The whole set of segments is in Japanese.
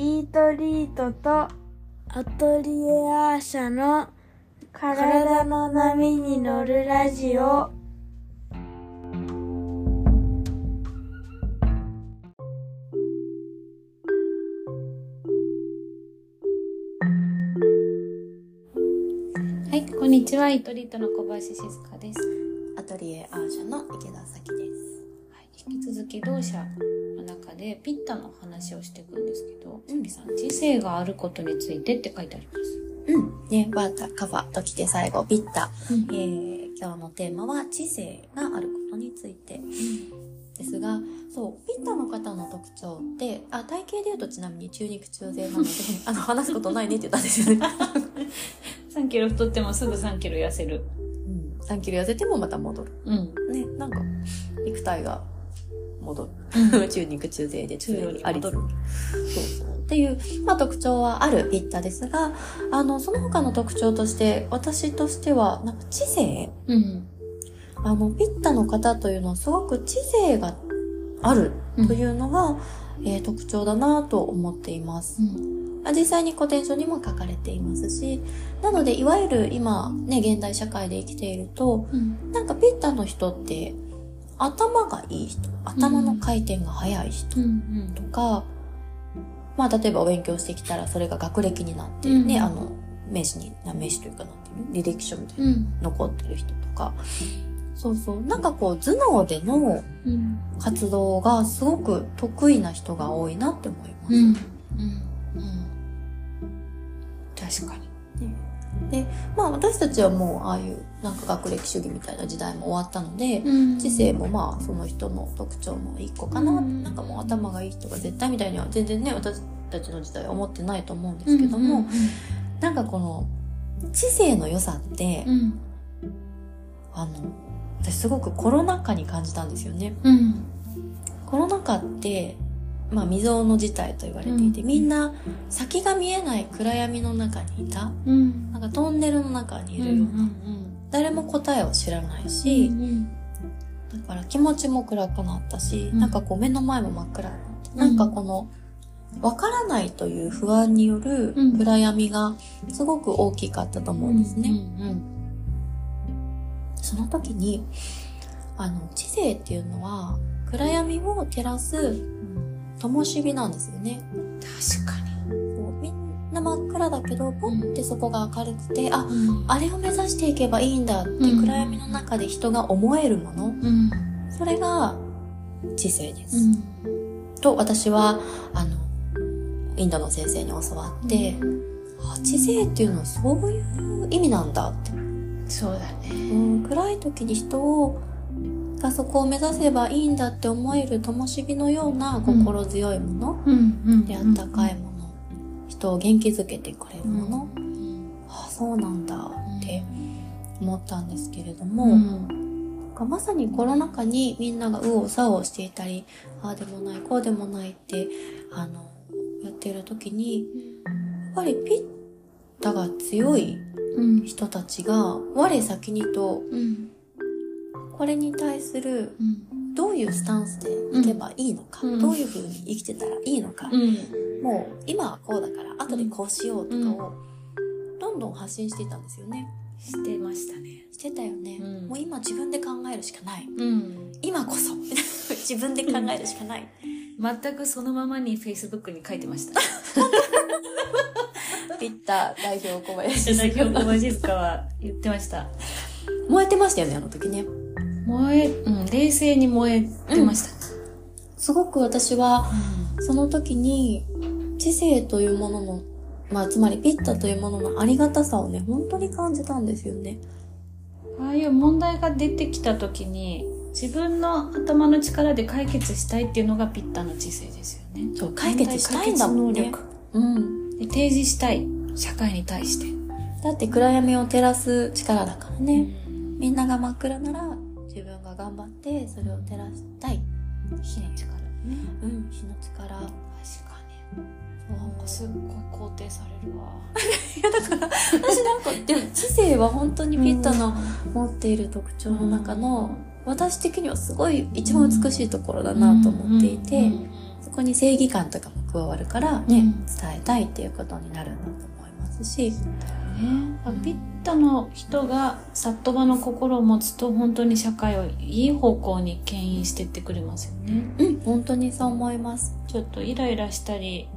イートリートとアトリエアーシャの体の波に乗るラジオはい、こんにちは。イトリートの小林静香です。アトリエアーシャの池田咲です。はい、引き続き同社の中でピッタの話をしていくんですけど、つみさん、知性があることについてって書いてあります。うん。ね、バータ、カファときて最後、ピッタ。うんえー、今日のテーマは知性があることについてですが、そう、ピッタの方の特徴って、あ、体型で言うとちなみに中肉中背なので、あの、話すことないねって言ったんですよね。3キロ太ってもすぐ3キロ痩せる。うん。3キロ痩せてもまた戻る。うん。ね、なんか、肉体が戻る。中肉中背で中央にあり。そうそう。っていう、まあ、特徴はあるピッタですが、あの、その他の特徴として、私としては、なんか知性うん。あの、ピッタの方というのはすごく知性があるというのが、えー特徴だなと思っています。あ実際に古典書にも書かれていますし、なので、いわゆる今、ね、現代社会で生きていると、うん。なんかピッタの人って、頭がいい人、頭の回転が速い人うん。とか、まあ、例えばお勉強してきたらそれが学歴になって、うんね、あの、名詞に、な名詞というかなんていうの履歴書みたいなうん。残ってる人とか、そうそう、なんかこう、頭脳でのうん。活動がすごく得意な人が多いなって思います。うん。うん。確かに。で、まあ私たちはもうああいうなんか学歴主義みたいな時代も終わったので、うん知性もまあその人の特徴の一個かな、うんなんかもう頭がいい人が絶対みたいには全然ね、私たちの時代は思ってないと思うんですけども、なんかこの知性の良さって、うん。あの、私すごくコロナ禍に感じたんですよね。うん。コロナ禍って、まあ未曾有の事態と言われていて、うんみんな先が見えない暗闇の中にいた、うん。なんかトンネルの中にいるような、誰も答えを知らないうん。し、うん。だから気持ちも暗くなったし、うんなんかこう目の前も真っ暗になって、うんなんかこの、わからないという不安によるうん暗闇がすごく大きかったと思うんですね。うん。その時に、あの、知性っていうのは、暗闇を照らす灯火なんですよね。確かに。そうみんな真っ暗だけど、ポンってそこが明るくて、あ、うん。あれを目指していけばいいんだってうん暗闇の中で人が思えるもの、うん。それが知性です。うん。と私は、あの、インドの先生に教わって、あ知性っていうのはそういう意味なんだって。そうだね。うん、暗い時に人をがそこを目指せばいいんだって思える灯火のような心強いもの。であったかいもの、人を元気づけてくれるもの、うん。あそうなんだって思ったんですけれども、うん。まさにコロナ禍にみんなが右往左往していたり、ああでもない、こうでもないって、あの、やっている時に、やっぱりピッタが強いうん。人たちが、我先にと、うん。これに対するうん。どういうスタンスでいけばいいのか、うんどういう風に生きてたらいいのか、うん。もう今はこうだから後でこうしようとかをどんどん発信していたんですよね。してましたね。してたよね。うんもう今自分で考えるしかない。うん。今こそ 自分で考えるしかない。全くそのままに Facebook に書いてました。ピッタ代表小林代表小林静香は言ってました。燃えてましたよね、あの時ね。燃え、うん、冷静に燃えてました。すごく私はその時に知性というものの、まあつまりピッタというもののありがたさをね、本当に感じたんですよね。ああいう問題が出てきた時に、自分の頭の力で解決したいっていうのがピッタの知性ですよね。そう、解決したいんだもんね。うん。で提示したい。社会に対して。だって暗闇を照らす力だからね。うんみんなが真っ暗なら頑張ってそれを照らしたい。火の力ね。うん、火の力。確かに。なんかすっごい肯定されるわ。いやだから、私なんか、でも知性は本当にピッタの持っている特徴の中の、私的にはすごい一番美しいところだなと思っていて、そこに正義感とかも加わるからね、うん伝えたいっていうことになるんだと思いますし、ね、ピッタの人がサットバの心を持つと本当に社会をいい方向に牽引してってくれますよね。うん、本当にそう思います。ちょっとイライラしたり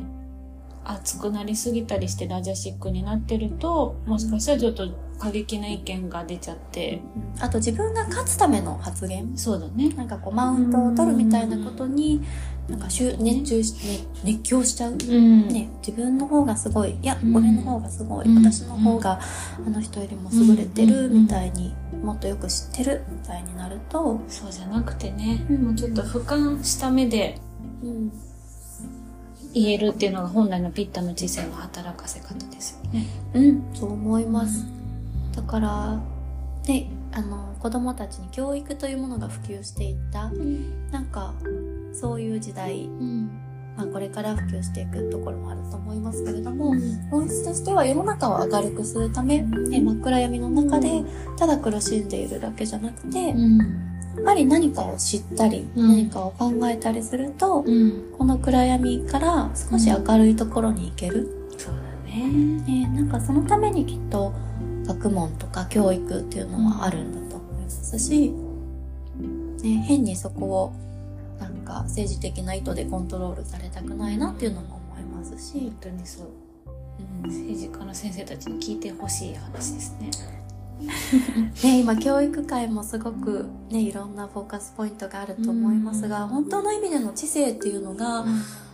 熱くなりすぎたりしてラジャシックになってるともしかしたらちょっと過激な意見が出ちゃって。あと自分が勝つための発言。そうだね。なんかこうマウントを取るみたいなことになんか熱中し、ね、熱狂しちゃう。うん。ね、自分の方がすごい、いや、うん。俺の方がすごい、うん。私の方があの人よりも優れてるうん。みたいに、もっとよく知ってるみたいになると、そうじゃなくてね、うん。もうちょっと俯瞰した目でうん、言えるっていうのが本来のピッタの知性の働かせ方ですよね。うん、そう思います。だから、ね、あの、子供たちに教育というものが普及していった、なんか、そういう時代、うん。まあ、これから普及していくところもあると思いますけれども、うん本質としては世の中を明るくするため、ね、真っ暗闇の中でただ苦しんでいるだけじゃなくて、やっぱり何かを知ったり、うん何かを考えたりすると、うん。この暗闇から少し明るいところに行ける。そうだね。ね、なんかそのためにきっと学問とか教育っていうのはあるんだと思いますし、ね、変にそこをなんか政治的な意図でコントロールされたくないなっていうのも思いますし本、当にそう。うん政治家の先生たちに聞いてほしい話ですね。ね、今教育界もすごくねいろんなフォーカスポイントがあると思いますが、うん本当の意味での知性っていうのが、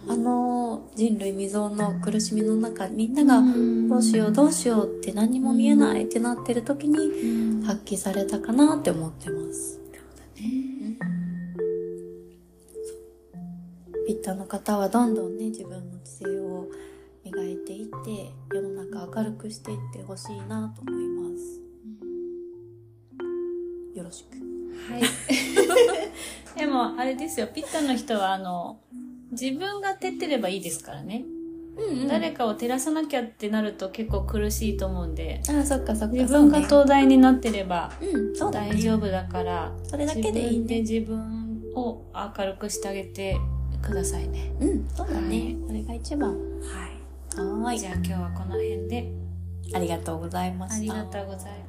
あの人類未曾有の苦しみの中みんながどうしようどうしようって何にも見えないってなってる時にうん。発揮されたかなって思ってます。ピッタの方はどんどんね自分の知性を磨いていって世の中を明るくしていってほしいなと思います。よろしく。はい。でも、あれですよ、ピッタの人は、あの、自分が照ってればいいですからね。うん誰かを照らさなきゃってなると結構苦しいと思うんで、あ、そっかそっか。自分がそうね東大になってれば。大丈夫だから、それだけでいいね。自分で自分を明るくしてあげてくださいね。うん、そうだね。はいそれが一番。はい。はーいじ。ゃあ今日はこの辺でありがとうございました。ありがとうございます。